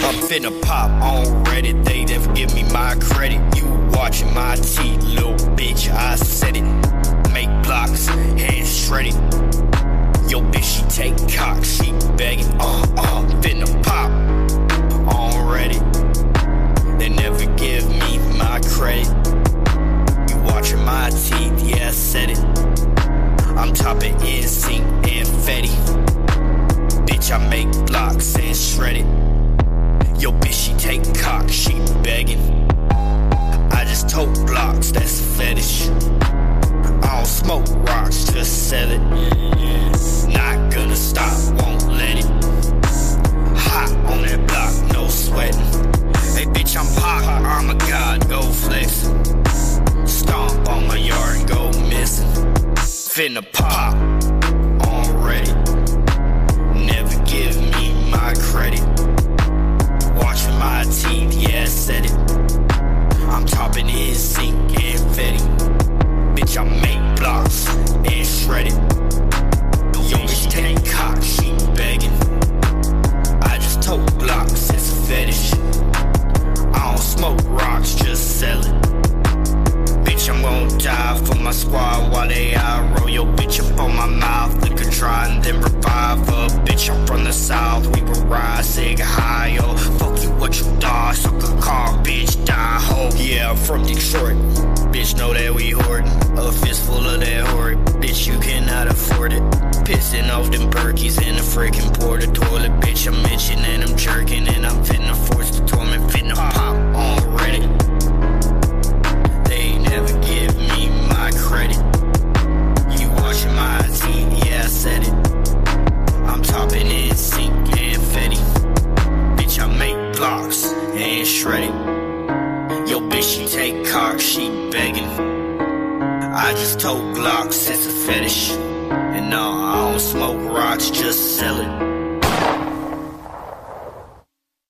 finna pop Reddit. They never give me my credit. You watching my teeth, little bitch. I said it. Make blocks, hands shredded. Yo, bitch, she take cock, she begging. Uh, uh, finna pop Reddit. They never give me my credit. You watching my teeth, yeah, I said it. I'm topping NSYNC and Fetty. Bitch, I make blocks and shred it. Yo, bitch, she take cock, she begging. I just tote Glocks, that's a fetish. I don't smoke rocks, just sell it. Not gonna stop, won't let it. Hot on that block, no sweating. Hey, bitch, I'm hot, I'm a god, go flex. Stomp on my yard and go missing. Finna pop my squad while they out. Roll your bitch up on my mouth, liquor dry and then revive her. Bitch, I'm from the south, we will hi, yo. Fuck you, what you dog, suck a car, bitch, die ho. Yeah, I'm from Detroit, bitch, know that we hoarding. A fistful of that hoard, bitch, you cannot afford it. Pissing off them perkies in the freaking porta toilet, Yo, bitch, she take cock, she begging. I just told Glocks, it's a fetish. And no, I don't smoke rocks, just sell it.